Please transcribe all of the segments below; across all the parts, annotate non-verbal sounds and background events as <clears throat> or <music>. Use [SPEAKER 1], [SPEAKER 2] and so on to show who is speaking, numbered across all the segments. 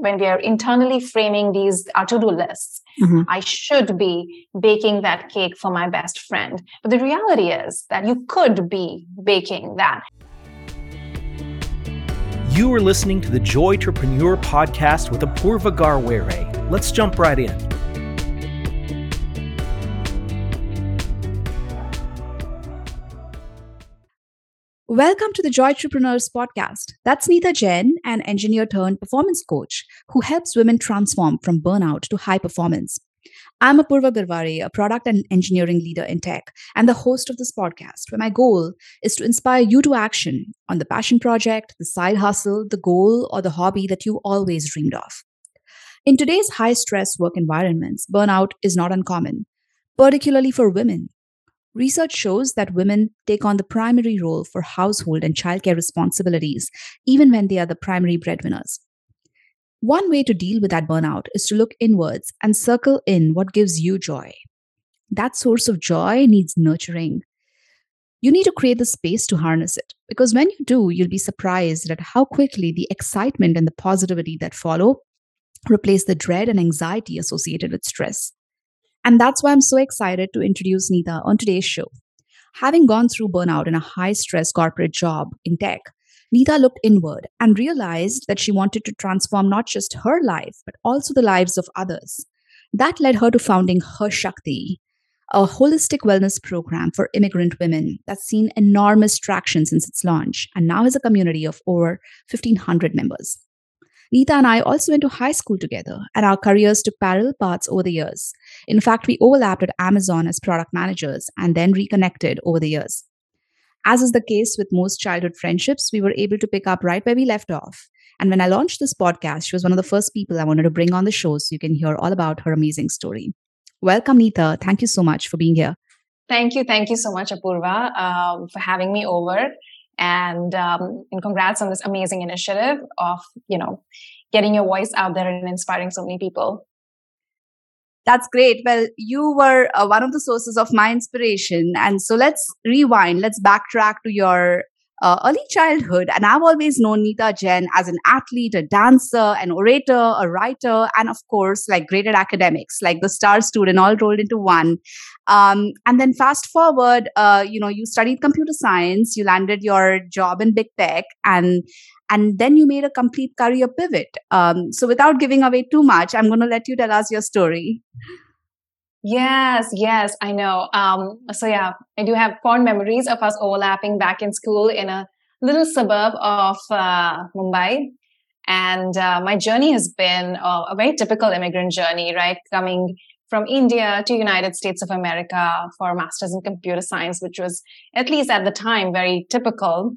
[SPEAKER 1] when we are internally framing these our to-do lists mm-hmm. i should be baking that cake for my best friend. But the reality is that you could be baking that.
[SPEAKER 2] You are listening to the joy entrepreneur podcast with apurva garware let's jump right in
[SPEAKER 3] Welcome to the Joy Entrepreneurs podcast. That's Neeta Jain, an engineer turned performance coach who helps women transform from burnout to high performance. I'm Apurva Garware, a product and engineering leader in tech, and the host of this podcast, where my goal is to inspire you to action on the passion project, the side hustle, the goal, or the hobby that you always dreamed of. In today's high stress work environments, burnout is not uncommon, particularly for women Research shows that women take on the primary role for household and childcare responsibilities, even when they are the primary breadwinners. One way to deal with that burnout is to look inwards and circle in what gives you joy. That source of joy needs nurturing. You need to create the space to harness it because when you do, you'll be surprised at how quickly the excitement and the positivity that follow replace the dread and anxiety associated with stress. And that's why I'm so excited to introduce Neeta on today's show. Having gone through burnout in a high stress corporate job in tech, Neeta looked inward and realized that she wanted to transform not just her life, but also the lives of others. That led her to founding Her Shakti, a holistic wellness program for immigrant women that's seen enormous traction since its launch and now has a community of over 1,500 members. Neeta and I also went to high school together, and our careers took parallel paths over the years. In fact, we overlapped at Amazon as product managers and then reconnected over the years. As is the case with most childhood friendships, we were able to pick up right where we left off. And when I launched this podcast, she was one of the first people I wanted to bring on the show so you can hear all about her amazing story. Welcome, Neeta. Thank you so much for being here.
[SPEAKER 1] Thank you. Thank you so much, Apurva, um, for having me over and um, and congrats on this amazing initiative of you know getting your voice out there and inspiring so many people.
[SPEAKER 3] That's great. Well you were uh, one of the sources of my inspiration. And so let's rewind. Let's backtrack to your uh, early childhood. And I've always known Neeta Jain as an athlete, a dancer, an orator, a writer, and of course, like at academics, like the star student, all rolled into one. Um, and then fast forward, uh, you know, you studied computer science, you landed your job in big tech, and and then you made a complete career pivot. Um, so without giving away too much, I'm going to let you tell us your story.
[SPEAKER 1] Yes, yes, I know. Um, so yeah, I do have fond memories of us overlapping back in school in a little suburb of uh, Mumbai. And uh, my journey has been a, a very typical immigrant journey, right? Coming from India to United States of America for master's in computer science, which was at least at the time very typical.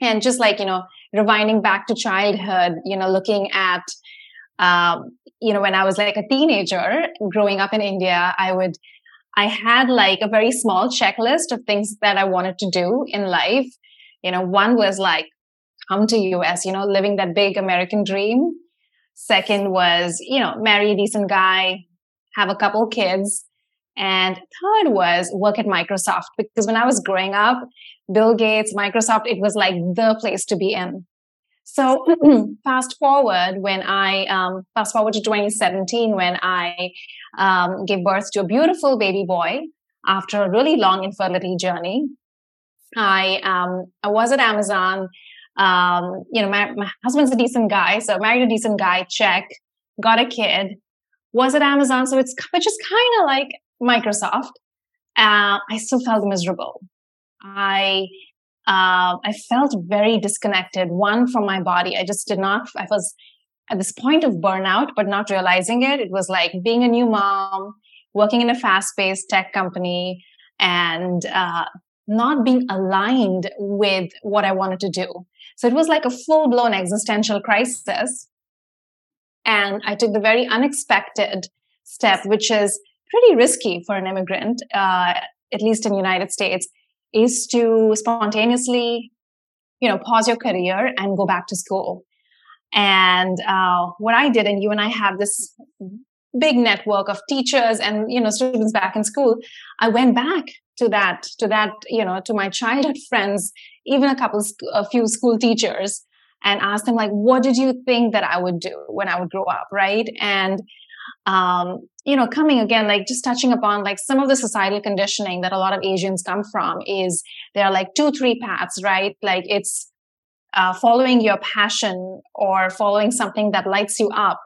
[SPEAKER 1] And just like, you know, rewinding back to childhood, you know, looking at um, you know, when I was like a teenager growing up in India, I would, I had like a very small checklist of things that I wanted to do in life. You know, one was like come to US, you know, living that big American dream. Second was, you know, marry a decent guy, have a couple kids. And third was work at Microsoft because when I was growing up, Bill Gates, Microsoft, it was like the place to be in. So <clears throat> fast forward when I um, fast forward to 2017 when I um, gave birth to a beautiful baby boy after a really long infertility journey. I um, I was at Amazon. Um, you know, my, my husband's a decent guy, so married a decent guy. Check, got a kid. Was at Amazon, so it's which is kind of like Microsoft. Uh, I still felt miserable. I uh, I felt very disconnected. One from my body. I just did not, I was at this point of burnout, but not realizing it. It was like being a new mom, working in a fast paced tech company and, uh, not being aligned with what I wanted to do. So it was like a full blown existential crisis. And I took the very unexpected step, which is pretty risky for an immigrant, uh, at least in the United States, is to spontaneously, you know, pause your career and go back to school. And uh, what I did, and you and I have this big network of teachers and you know students back in school. I went back to that, to that, you know, to my childhood friends, even a couple, a few school teachers, and asked them like, what did you think that I would do when I would grow up? Right. And, um, you know, coming again, like just touching upon like some of the societal conditioning that a lot of Asians come from is there are like two, three paths, right? Like it's, uh, following your passion or following something that lights you up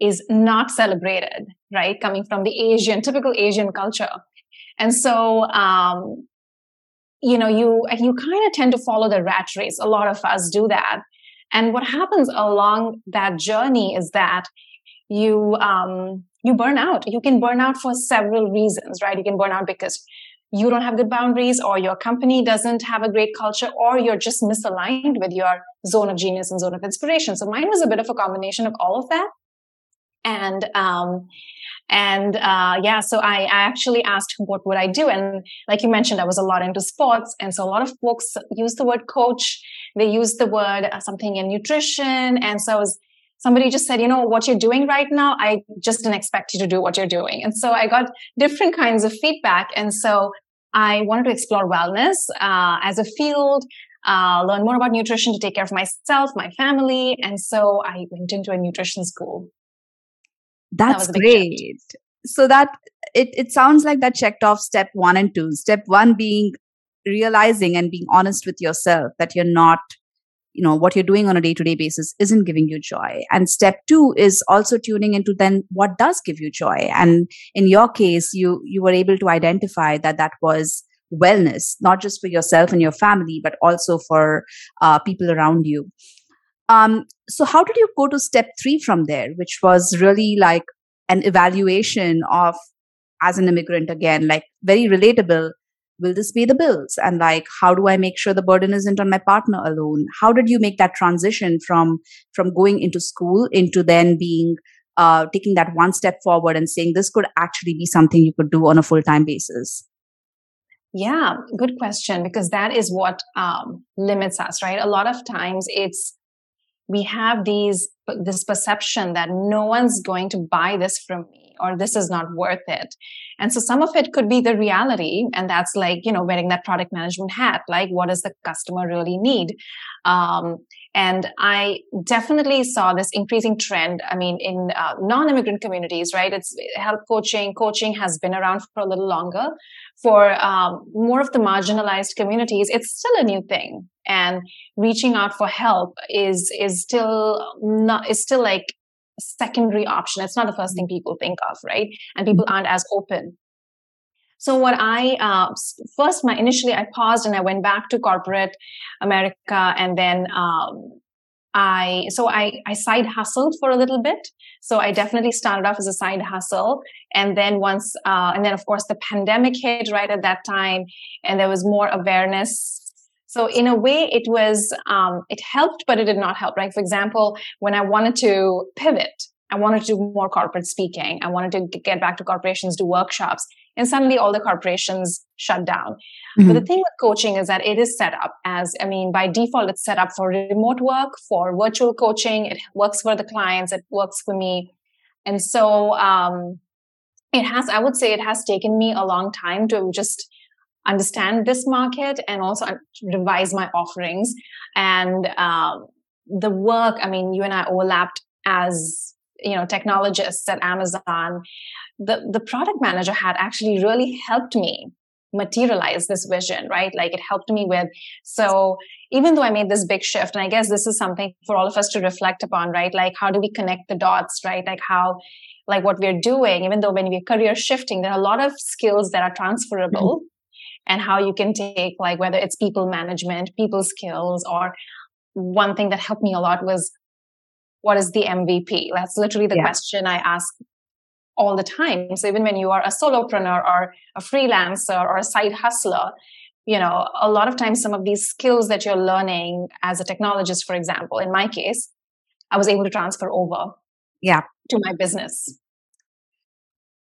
[SPEAKER 1] is not celebrated, right? Coming from the Asian, typical Asian culture. And so, um, you know, you, you kind of tend to follow the rat race. A lot of us do that. And what happens along that journey is that you, um, you burn out. You can burn out for several reasons, right? You can burn out because you don't have good boundaries or your company doesn't have a great culture or you're just misaligned with your zone of genius and zone of inspiration. So mine was a bit of a combination of all of that and um, and uh, yeah so I, I actually asked what would i do and like you mentioned i was a lot into sports and so a lot of folks use the word coach they use the word uh, something in nutrition and so I was, somebody just said you know what you're doing right now? I just didn't expect you to do what you're doing. And so i got different kinds of feedback. And so i wanted to explore wellness uh, as a field uh, learn more about nutrition to take care of myself my family. And so i went into a nutrition school.
[SPEAKER 3] That's that great. So that it, it sounds like that checked off step one and two. Step one being realizing and being honest with yourself that you're not, you know, what you're doing on a day to day basis isn't giving you joy. And step two is also tuning into then what does give you joy. And in your case, you, you were able to identify that that was wellness, not just for yourself and your family, but also for uh, people around you. Um, so how did you go to step three from there, which was really like an evaluation of as an immigrant again, like very relatable. Will this pay the bills? And like, how do I make sure the burden isn't on my partner alone? How did you make that transition from from going into school into then being uh, taking that one step forward and saying this could actually be something you could do on a full time basis?
[SPEAKER 1] Yeah, good question because that is what um, limits us, right? A lot of times it's we have these this perception that no one's going to buy this from me or this is not worth it and so some of it could be the reality and that's like you know wearing that product management hat like what does the customer really need um, and I definitely saw this increasing trend. I mean, in uh, non-immigrant communities, right? It's health coaching. Coaching has been around for a little longer. For um, more of the marginalized communities, it's still a new thing, and reaching out for help is is still not is still like a secondary option. It's not the first thing people think of, right? And people mm-hmm. aren't as open so what I uh, first, my initially I paused and I went back to corporate America, and then um, I so I I side hustled for a little bit. So I definitely started off as a side hustle, and then once uh, and then of course the pandemic hit right at that time, and there was more awareness so in a way, it was, um, it helped, but it did not help, right? For example, when I wanted to pivot, I wanted to do more corporate speaking. I wanted to get back to corporations, do workshops and suddenly all the corporations shut down. Mm-hmm. But the thing with coaching is that it is set up as, I mean, by default, it's set up for remote work, for virtual coaching. It works for the clients. It works for me. And so, um, it has, I would say it has taken me a long time to just understand this market and also revise my offerings. And, um, the work, I mean, you and I overlapped as you know technologists at amazon the the product manager had actually really helped me materialize this vision right like it helped me with so even though i made this big shift and i guess this is something for all of us to reflect upon right like how do we connect the dots right like how like what we're doing even though when we're career shifting there are a lot of skills that are transferable mm-hmm. And how you can take like whether it's people management people skills or one thing that helped me a lot was what is the MVP? That's literally the yeah. question I ask all the time. So even when you are a solopreneur or a freelancer or a side hustler, you know, a lot of times some of these skills that you're learning as a technologist, for example, in my case, I was able to transfer over
[SPEAKER 3] yeah
[SPEAKER 1] to my business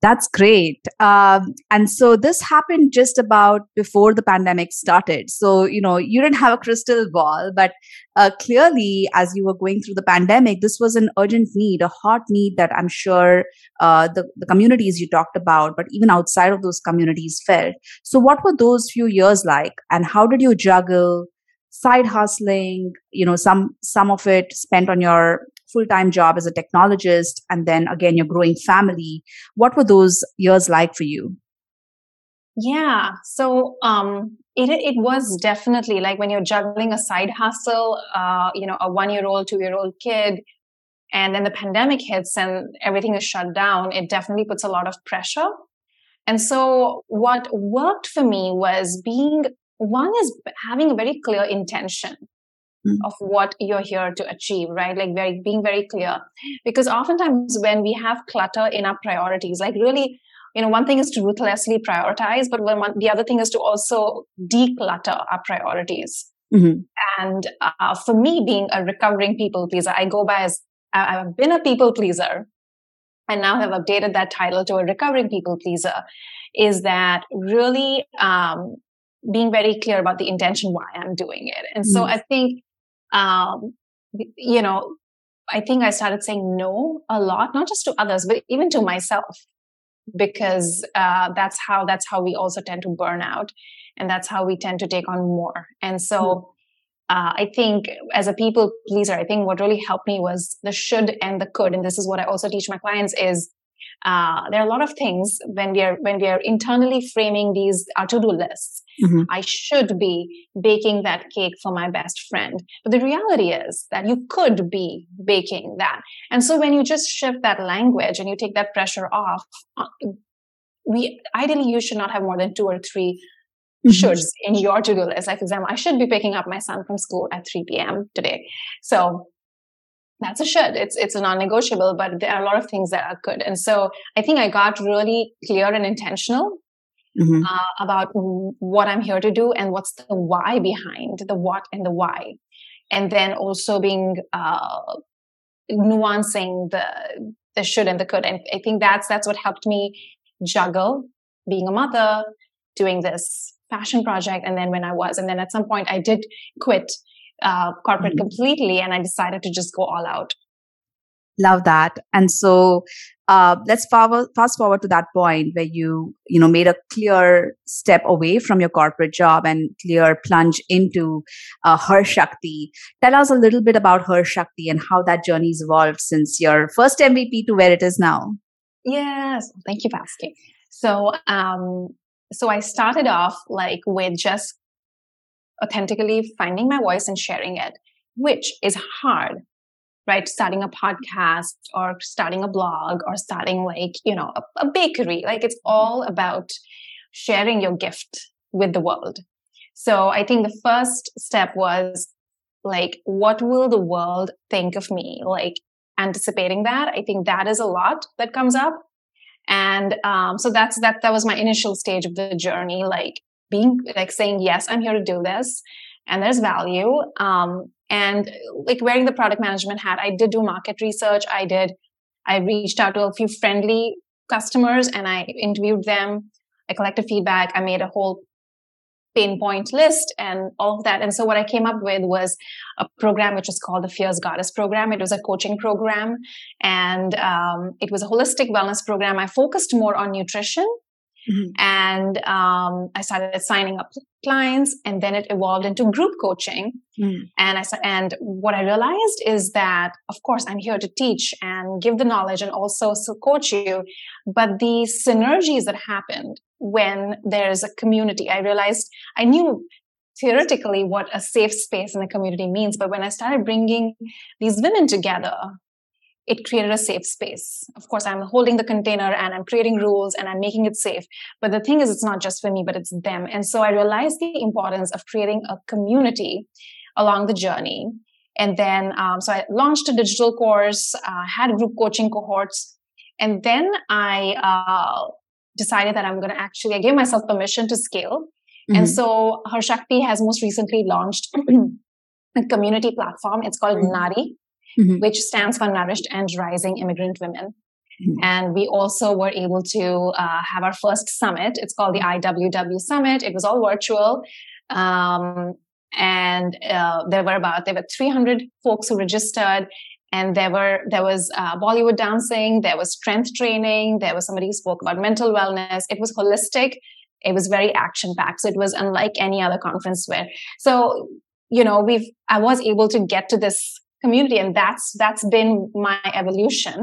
[SPEAKER 3] that's great. Um, and so this happened just about before the pandemic started. So, you know, you didn't have a crystal ball, but uh, clearly, as you were going through the pandemic, this was an urgent need, a hot need that I'm sure uh, the, the communities you talked about, but even outside of those communities felt. So, what were those few years like? And how did you juggle side hustling, you know, some some of it spent on your full-time job as a technologist and then again your growing family. What were those years like for you?
[SPEAKER 1] Yeah. So um it it was definitely like when you're juggling a side hustle, uh, you know, a one year old, two year old kid, and then the pandemic hits and everything is shut down, it definitely puts a lot of pressure. And so what worked for me was being one is having a very clear intention. Of what you're here to achieve, right? Like very being very clear. Because oftentimes when we have clutter in our priorities, like really you know one thing is to ruthlessly prioritize but one, the other thing is to also declutter our priorities mm-hmm. and uh, for me being a recovering people pleaser i go by as i've been a people pleaser and now have updated that title to a recovering people pleaser is that really um, being very clear about the intention why i'm doing it and so mm-hmm. i think um, you know i think i started saying no a lot not just to others but even to myself because uh, that's how that's how we also tend to burn out and that's how we tend to take on more and so hmm. uh, i think as a people pleaser i think what really helped me was the should and the could and this is what i also teach my clients is uh, there are a lot of things when we are when we are internally framing these our to-do lists mm-hmm. i should be baking that cake for my best friend but the reality is that you could be baking that and so when you just shift that language and you take that pressure off uh, we ideally you should not have more than two or 3 mm-hmm. shoulds in your to-do list like for example i should be picking up my son from school at 3 p.m today so that's a should. It's it's a non-negotiable, but there are a lot of things that are good. And so I think I got really clear and intentional mm-hmm. uh, about what I'm here to do and what's the why behind the what and the why, and then also being uh, nuancing the the should and the could. And I think that's that's what helped me juggle being a mother, doing this passion project, and then when I was, and then at some point I did quit uh, corporate mm-hmm. completely and I decided to just go all out.
[SPEAKER 3] Love that. And so uh, let's forward, fast forward to that point where you you know made a clear step away from your corporate job and clear plunge into uh, her shakti tell us a little bit about her shakti and how that journey's evolved since your first mvp to where it is now
[SPEAKER 1] yes thank you for asking so um so i started off like with just authentically finding my voice and sharing it, which is hard, right? Starting a podcast or starting a blog or starting like, you know, a, a bakery. Like it's all about sharing your gift with the world. So I think the first step was like, what will the world think of me? Like anticipating that. I think that is a lot that comes up. And um, so that's that. That was my initial stage of the journey. Like being like saying yes i'm here to do this and there's value um, and like wearing the product management hat i did do market research i did i reached out to a few friendly customers and i interviewed them i collected feedback i made a whole pain point list and all of that and so what i came up with was a program which was called the fierce goddess program. It was a coaching program and um, it was a holistic wellness program. I focused more on nutrition Mm-hmm. And um, I started signing up clients, and then it evolved into group coaching. Mm. And I and what I realized is that, of course, I'm here to teach and give the knowledge, and also so coach you. But the synergies that happened when there's a community, I realized I knew theoretically what a safe space in a community means, but when I started bringing these women together it created a safe space. Of course, I'm holding the container and I'm creating rules and I'm making it safe. But the thing is, it's not just for me, but it's them. And so I realized the importance of creating a community along the journey. And then, um, so I launched a digital course, uh, had group coaching cohorts. And then I uh, decided that I'm going to actually, I gave myself permission to scale. Mm-hmm. And so Her Shakti has most recently launched <clears throat> a community platform. It's called mm-hmm. Nari mm-hmm. which stands for Nourished and Rising Immigrant Women. Mm-hmm. And we also were able to uh, have our first summit. It's called the IWW Summit. It was all virtual. Um, and uh, there were about there were 300 folks who registered and there were there was uh, bollywood dancing there was strength training there was somebody who spoke about mental wellness it was holistic it was very action packed so it was unlike any other conference where so you know, we've, I was able to get to this community and that's, that's been my evolution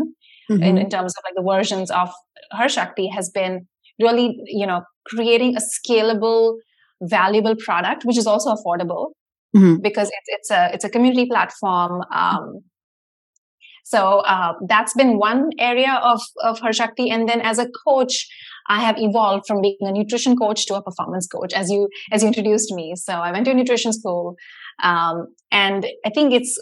[SPEAKER 1] mm-hmm. in, in terms of like the versions of her Shakti has been really, you know, creating a scalable, valuable product, which is also affordable mm-hmm. because it's, it's a, it's a community platform. Um, so uh, that's been one area of, of her Shakti. And then as a coach, I have evolved from being a nutrition coach to a performance coach, as you as you introduced me. So I went to a nutrition school, um, and I think it's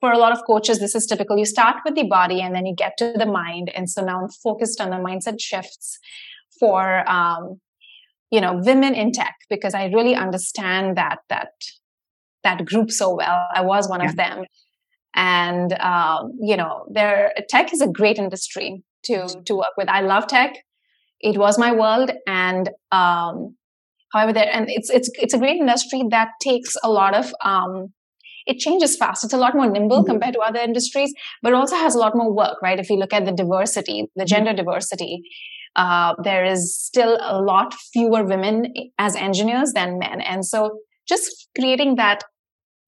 [SPEAKER 1] for a lot of coaches this is typical. You start with the body, and then you get to the mind. And so now I'm focused on the mindset shifts for um, you know women in tech because I really understand that that that group so well. I was one yeah. of them and um, you know there tech is a great industry to to work with i love tech it was my world and um, however there and it's it's it's a great industry that takes a lot of um, it changes fast it's a lot more nimble mm-hmm. compared to other industries but also has a lot more work right if you look at the diversity the mm-hmm. gender diversity uh, there is still a lot fewer women as engineers than men and so just creating that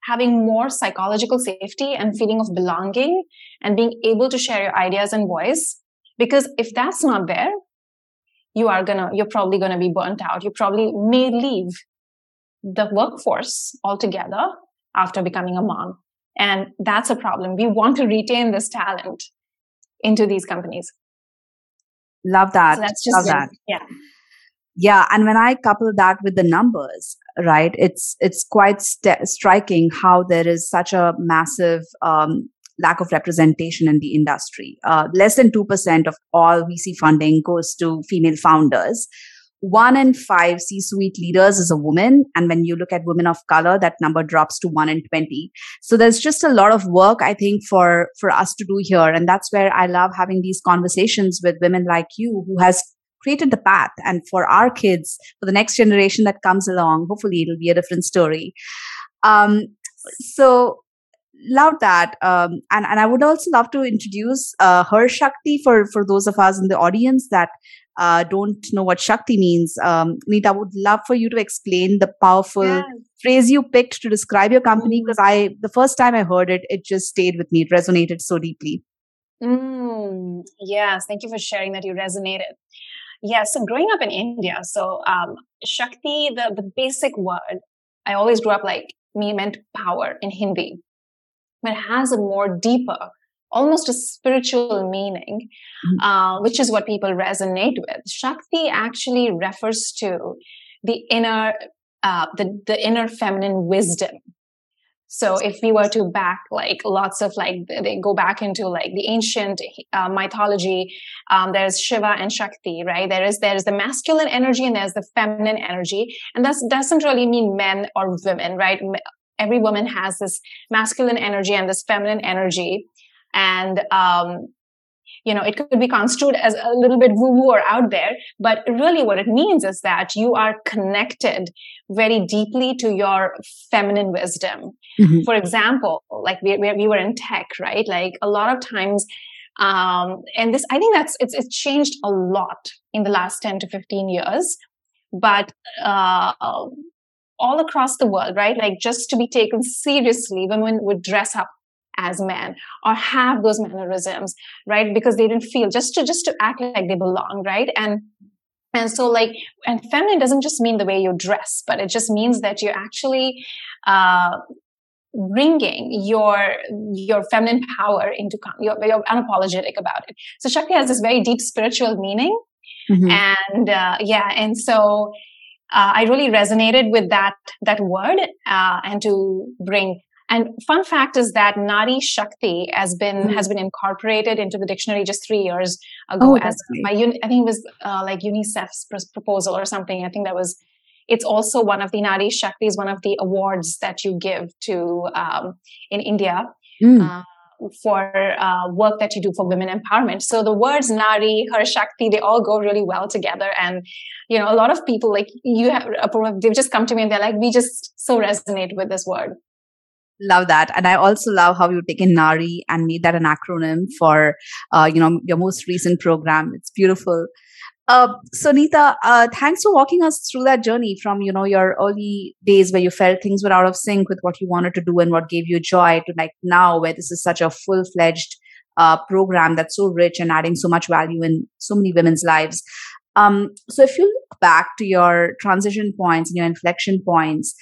[SPEAKER 1] having more psychological safety and feeling of belonging and being able to share your ideas and voice. Because if that's not there, you are gonna, you're probably gonna be burnt out. You probably may leave the workforce altogether after becoming a mom. And that's a problem. We want to retain this talent into these companies.
[SPEAKER 3] Love that.
[SPEAKER 1] So that's just
[SPEAKER 3] Love that.
[SPEAKER 1] Yeah.
[SPEAKER 3] Yeah. And when I couple that with the numbers, right it's it's quite st- striking how there is such a massive um, lack of representation in the industry uh, less than 2% of all vc funding goes to female founders one in five C suite leaders is a woman. And when you look at women of color, that number drops to one in 20. So there's just a lot of work, I think, for, for us to do here. And that's where I love having these conversations with women like you who has created the path and for our kids for the next generation that comes along hopefully it'll be a different story um, so love that um, and, and i would also love to introduce uh, her shakti for for those of us in the audience that uh, don't know what shakti means. Um, Neeta, would love for you to explain the powerful yes. phrase you picked to describe your company because i the first time i heard it it just stayed with me. It resonated so deeply.
[SPEAKER 1] Mm, yes. Thank you for sharing that you resonated. Yeah, so growing up in India, so um, Shakti, the, the basic word, I always grew up like me meant power in Hindi, but it has a more deeper, almost a spiritual meaning, mm-hmm. uh, which is what people resonate with. Shakti actually refers to the inner, uh, the, the inner feminine wisdom so if we were to back like lots of like they go back into like the ancient uh, mythology, um, there's Shiva and Shakti, right? There is there's the masculine energy and there's the feminine energy, and that doesn't really mean men or women, right? Every woman has this masculine energy and this feminine energy, and um, you know, it could be construed as a little bit woo woo or out there, but really what it means is that you are connected very deeply to your feminine wisdom. Mm-hmm. For example, like we, we were in tech, right? Like a lot of times, um, and this, I think that's, it's, it's changed a lot in the last 10 to 15 years, but, uh, all across the world, right? Like just to be taken seriously, women would dress up as men or have those mannerisms right? Because they didn't feel just to just to act like they belong right? And and so like and feminine doesn't just mean the way you dress but it just means that you're actually uh bringing your your feminine power into you're, you're unapologetic about it. So shakti has this very deep spiritual meaning. Mm-hmm. and uh, yeah and so uh, I really resonated with that that word uh, and to bring and fun fact is that Nari Shakti has been mm-hmm. has been incorporated into the dictionary just three years ago oh, as by I think it was uh, like UNICEF's proposal or something. I think that was. It's also one of the Nari Shakti is one of the awards that you give to um, in India. Mm. Uh, for uh, work that you do for women empowerment. So the words Nari, Her Shakti, they all go really well together. And, you know, a lot of people like you have, they've just come to me and they're like, we just so resonate with this word.
[SPEAKER 3] Love that. And I also love how you've taken NARI and made that an acronym for, uh, you know, your most recent program. It's beautiful. Uh, so Neeta, uh, thanks for walking us through that journey from you know your early days where you felt things were out of sync with what you wanted to do and what gave you joy to like now where this is such a full fledged uh, program that's so rich and adding so much value in so many women's lives. Um, so if you look back to your transition points and your inflection points,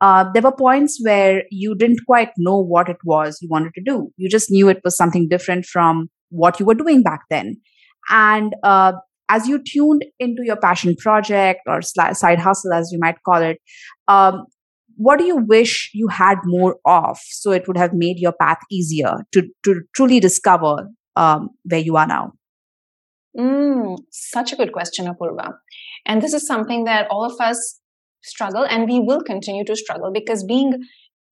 [SPEAKER 3] uh, there were points where you didn't quite know what it was you wanted to do. You just knew it was something different from what you were doing back then. And uh, as you tuned into your passion project or side hustle, as you might call it, um, what do you wish you had more of so it would have made your path easier to, to truly discover um, where you are now?
[SPEAKER 1] Mm, such a good question, Apurva. And this is something that all of us struggle and we will continue to struggle because being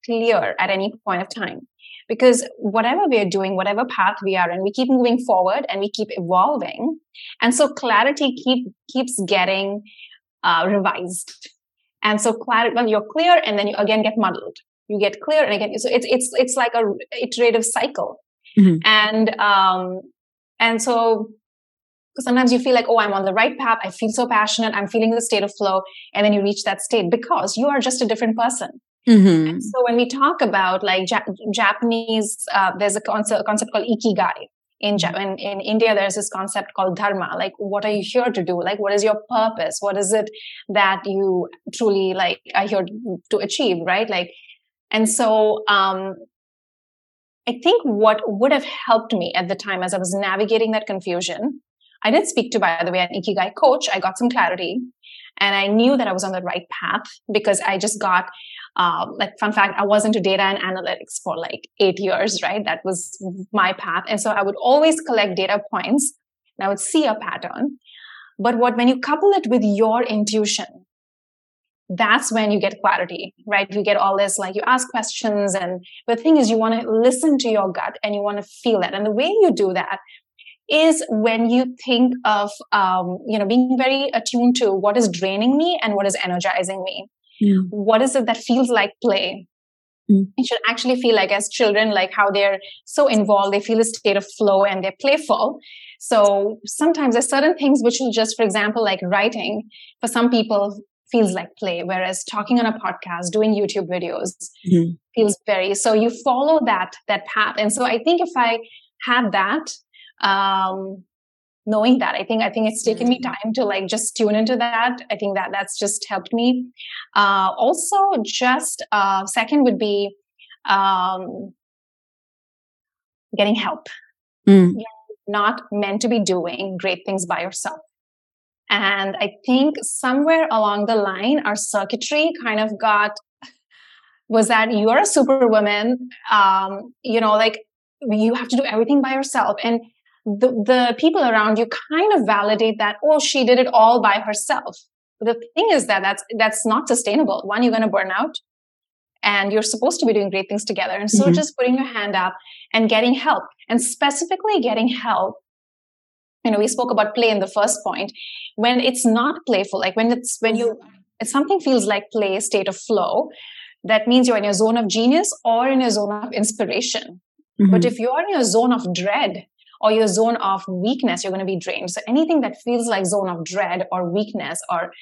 [SPEAKER 1] clear at any point of time. Because whatever we are doing whatever path we are in we keep moving forward and we keep evolving. And so clarity keep keeps getting uh, revised. And so clarity well you're clear and then you again get muddled. You get clear and again so it's it's it's like a iterative cycle. Mm-hmm. and um and so sometimes you feel like oh i'm on the right path i feel so passionate i'm feeling the state of flow and then you reach that state because you are just a different person Mm-hmm. so when we talk about like ja- Japanese, uh, there's a concept, a concept called ikigai. In, mm-hmm. in in India, there's this concept called dharma. Like, what are you here to do? Like, what is your purpose? What is it that you truly like are here to achieve? Right? Like, and so um, I think what would have helped me at the time as I was navigating that confusion, I did speak to, by the way, an Ikigai coach. I got some clarity and I knew that I was on the right path because I just got um, like fun fact, I was into data and analytics for like eight years, right? That was my path. And so I would always collect data points and I would see a pattern. But what, when you couple it with your intuition, that's when you get clarity, right? You get all this, like you ask questions. And the thing is, you want to listen to your gut and you want to feel it. And the way you do that is when you think of, um, you know, being very attuned to what is draining me and what is energizing me. Mm. What is it that feels like play? Mm. It should actually feel like as children, like how they're so involved, they feel a state of flow and they're playful. So sometimes there's certain things which will just, for example, like writing for some people feels like play, whereas talking on a podcast, doing YouTube videos mm-hmm. feels very, so you follow that, that path. And so I think if I had that, um, knowing that. I think i think it's taken me mm. time to like just tune into that. I think that that's just helped me. Uh, also just uh, second would be um, getting help. Mm. you're not meant to be doing great things by yourself. And i think somewhere along the line our circuitry kind of got was that you're a superwoman um, you know like you have to do everything by yourself. And the, the people around you kind of validate that, oh, she did it all by herself. But the thing is that that's, that's not sustainable. One, you're going to burn out and you're supposed to be doing great things together. And so mm-hmm. just putting your hand up and getting help and specifically getting help. You know, we spoke about play in the first point. When it's not playful, like when it's, when you, if something feels like play, state of flow, that means you're in your zone of genius or in your zone of inspiration. Mm-hmm. But if you're in your zone of dread, or your zone of weakness, you're going to be drained. So anything that feels like zone of dread or weakness, or,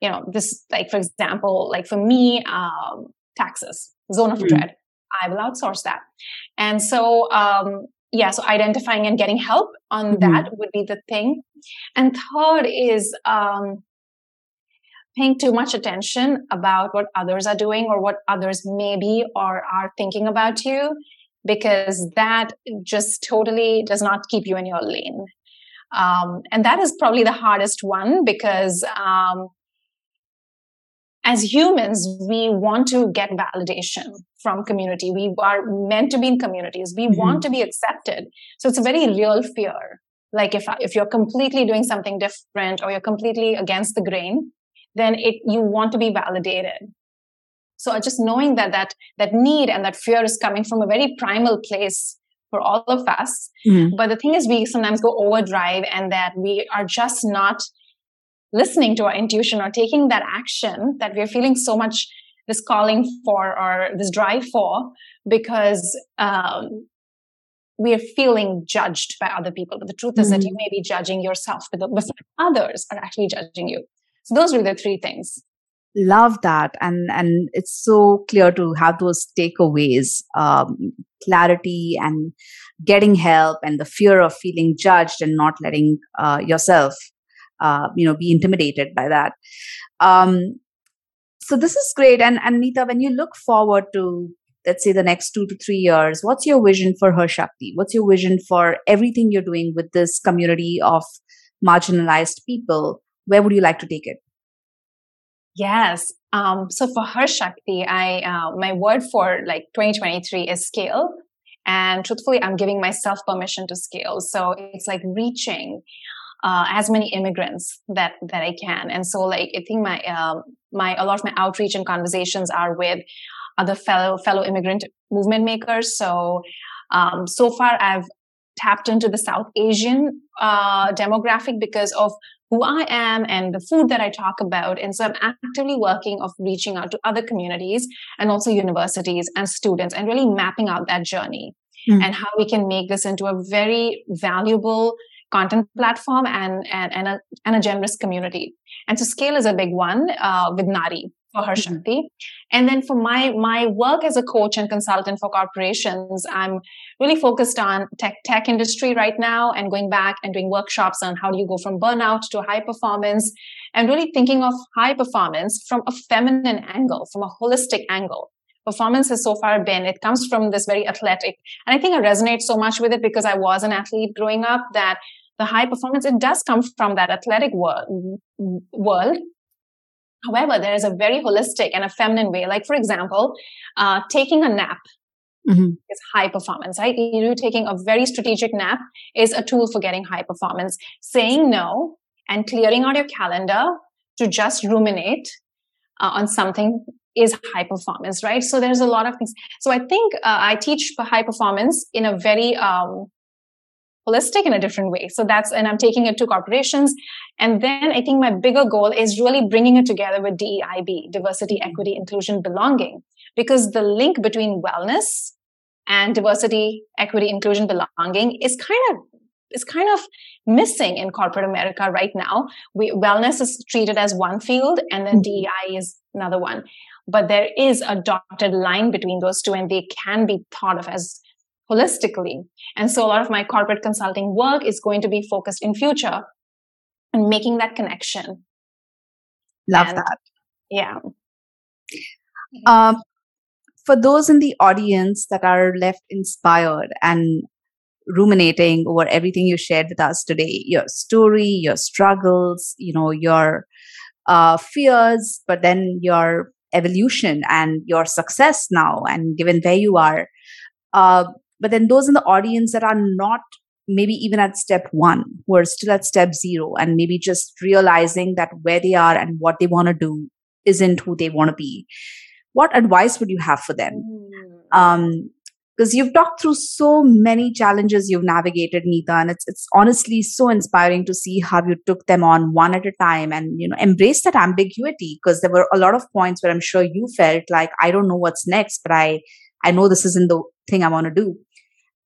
[SPEAKER 1] you know, this, like, for example, like for me, um, taxes, zone of mm-hmm. dread, I will outsource that. And so, um, yeah, so identifying and getting help on mm-hmm. that would be the thing. And third is, um, paying too much attention about what others are doing or what others maybe or are thinking about you because that just totally does not keep you in your lane. Um, and that is probably the hardest one because um, as humans, we want to get validation from community. We are meant to be in communities. We mm-hmm. want to be accepted. So it's a very real fear. Like if, if you're completely doing something different or you're completely against the grain, then it, you want to be validated. So just knowing that that that need and that fear is coming from a very primal place for all of us. Mm-hmm. But the thing is, we sometimes go overdrive, and that we are just not listening to our intuition or taking that action that we're feeling so much this calling for or this drive for because um, we are feeling judged by other people. But the truth is mm-hmm. that you may be judging yourself, but the, others are actually judging you. So those are the three things.
[SPEAKER 3] Love that, and and it's so clear to have those takeaways, um, clarity, and getting help, and the fear of feeling judged and not letting uh, yourself, uh, you know, be intimidated by that. Um, so this is great, and and Neeta, when you look forward to let's say the next two to three years what's your vision for her shakti? What's your vision for everything you're doing with this community of marginalized people? Where would you like to take it
[SPEAKER 1] yes um, so for her shakti i uh, my word for like 2023 is scale and truthfully i'm giving myself permission to scale so it's like reaching uh, as many immigrants that that I can. And so, like, I think my um, my a lot of my outreach and conversations are with other fellow fellow immigrant movement makers. So um, so far, I've tapped into the South Asian uh, demographic because of who I am and the food that I talk about. And so I'm actively working of reaching out to other communities and also universities and students and really mapping out that journey mm. and how we can make this into a very valuable content platform and, and, and, a, and a generous community. And so scale is a big one uh, with Nari for her mm-hmm. Shakti. And then for my my work as a coach and consultant for corporations, I'm really focused on tech tech industry right now and going back and doing workshops on how do you go from burnout to high performance and really thinking of high performance from a feminine angle, from a holistic angle. Performance has so far been, it comes from this very athletic. And I think I resonate so much with it because I was an athlete growing up that the high performance, it does come from that athletic world, world However, there is a very holistic and a feminine way. Like, for example, uh, taking a nap mm-hmm. is high performance, right? You taking a very strategic nap is a tool for getting high performance. Saying no and clearing out your calendar to just ruminate uh, on something is high performance, right? So there's a lot of things. So I think uh, I teach high performance in a very um, holistic in a different way. So that's, and I'm taking it to corporations. And then I think my bigger goal is really bringing it together with DEIB, diversity, equity, inclusion, belonging, because the link between wellness and diversity, equity, inclusion, belonging is kind of is kind of missing in corporate America right now. We, wellness is treated as one field and then mm-hmm. DEI is another one. But there is a dotted line between those two and they can be thought of as holistically. And so a lot of my corporate consulting work is going to be focused in future and making that connection.
[SPEAKER 3] Love and, that.
[SPEAKER 1] Yeah.
[SPEAKER 3] Um, for those in the audience that are left inspired and ruminating over everything you shared with us today, your story, your struggles, you know, your uh, fears, but then your evolution and your success now, and given where you are, uh, but then those in the audience that are not maybe even at step one, who are still at step zero, and maybe just realizing that where they are and what they want to do isn't who they want to be. What advice would you have for them? Mm. Um, because you've talked through so many challenges you've navigated Neeta and it's it's honestly so inspiring to see how you took them on one at a time and you know embrace that ambiguity because there were a lot of points where I'm sure you felt like I don't know what's next but I I know this isn't the thing I want to do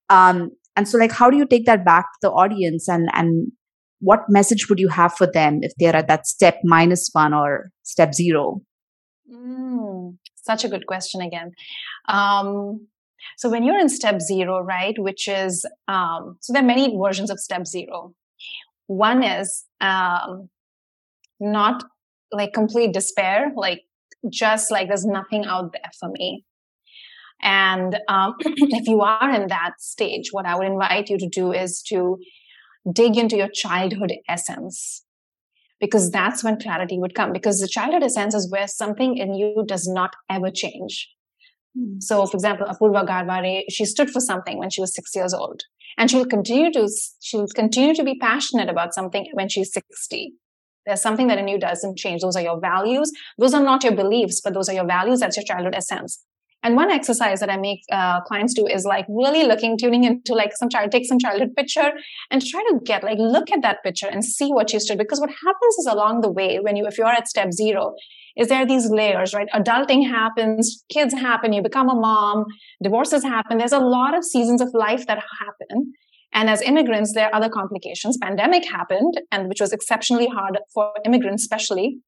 [SPEAKER 3] um, and so like how do you take that back to the audience? And and what message would you have for them if they're at that step minus one or step zero?
[SPEAKER 1] Mm, such a good question again. Um, so when you're in step zero right which is um, so there are many versions of step zero. One is um, not like complete despair like just like there's nothing out there for me and um, <clears throat> if you are in that stage, what I would invite you to do is to dig into your childhood essence. Because that's when clarity would come. Because the childhood essence is where something in you does not ever change. Mm. So, for example, Apurva Garware, she stood for something when she was six years old. And she'll continue to she'll continue to be passionate about something when she's 60. There's something that in you doesn't change. Those are your values. Those are not your beliefs, but those are your values. That's your childhood essence. And one exercise that I make uh, clients do is like really looking, tuning into like some child, take some childhood picture and try to get like, look at that picture and see what you stood. Because what happens is along the way, when you, if you're at step zero, is there these layers, right? Adulting happens, kids happen, you become a mom, divorces happen. There's a lot of seasons of life that happen. And as immigrants, there are other complications. Pandemic happened, and which was exceptionally hard for immigrants, especially,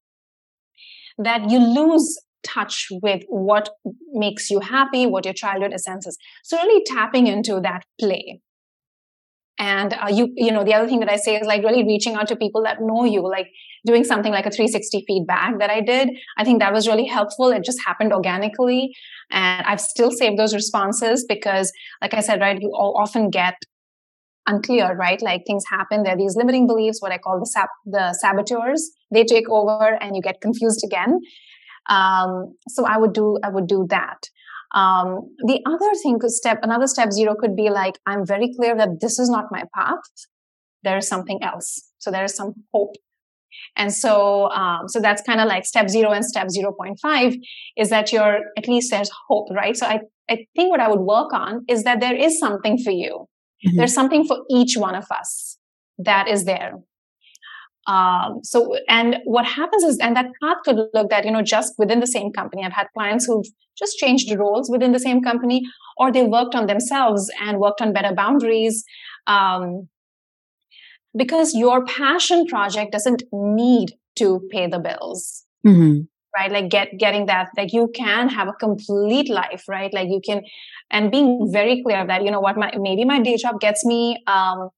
[SPEAKER 1] that you lose touch with what makes you happy, what your childhood essence. So really tapping into that play. And uh, you, you know, the other thing that I say is like really reaching out to people that know you, like doing something like a 360 feedback that I did. I think that was really helpful. It just happened organically. And I've still saved those responses because, like I said, right, you often get unclear, right? Like things happen. There are these limiting beliefs, what I call the sab- the saboteurs. They take over, and you get confused again. Um, so I would do I would do that. Um, the other thing could step another step zero could be like I'm very clear that this is not my path. There is something else. So there is some hope. And so, um, so that's kind of like step zero and step 0.5 is that you're, at least there's hope, right? So I, I think what I would work on is that there is something for you. Mm-hmm. There's something for each one of us that is there. Um, so, and what happens is, and that path could look that, you know, just within the same company. I've had clients who've just changed roles within the same company, or they worked on themselves and worked on better boundaries. Um, because your passion project doesn't need to pay the bills. Mm-hmm. Right, like get getting that, like you can have a complete life, right? Like you can, and being very clear that you know what, my maybe my day job gets me um,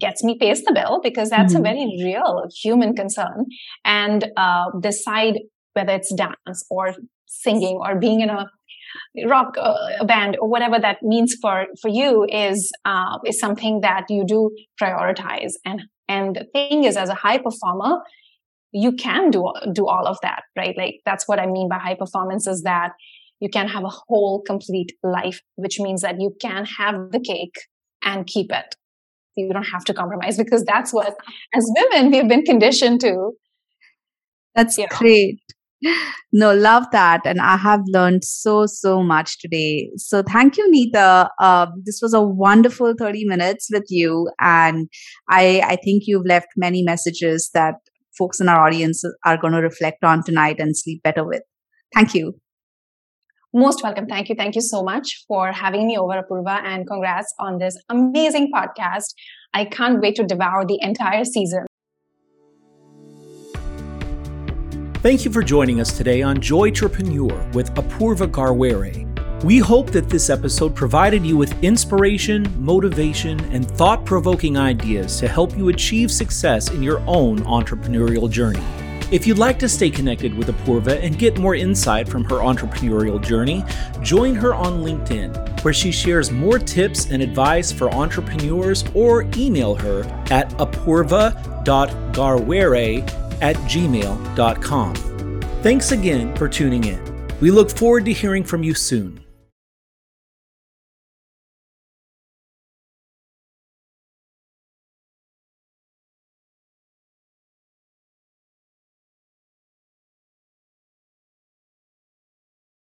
[SPEAKER 1] gets me pays the bill because that's mm-hmm. a very real human concern. And uh, decide whether it's dance or singing or being in a rock uh, band or whatever that means for for you is uh, is something that you do prioritize. And and the thing is as a high performer you can do do all of that right? Like that's what i mean by high performance is that you can have a whole complete life which means that you can have the cake and keep it you don't have to compromise because that's what as women we've been conditioned to.
[SPEAKER 3] That's you know. great. No love that and i have learned so so much today. So thank you Neeta. uh, this was a wonderful 30 minutes with you and i i think you've left many messages that folks in our audience are going to reflect on tonight and sleep better with. Thank you
[SPEAKER 1] most welcome. Thank you. Thank you so much for having me over, Apurva, and congrats on this amazing podcast. I can't wait to devour the entire season.
[SPEAKER 2] Thank you for joining us today on Joy Joytrepreneur with Apurva Garware. We hope that this episode provided you with inspiration, motivation, and thought provoking ideas to help you achieve success in your own entrepreneurial journey. If you'd like to stay connected with Apurva and get more insight from her entrepreneurial journey, join her on LinkedIn, where she shares more tips and advice for entrepreneurs, or email her at apurva.garware at gmail.com. Thanks again for tuning in. We look forward to hearing from you soon.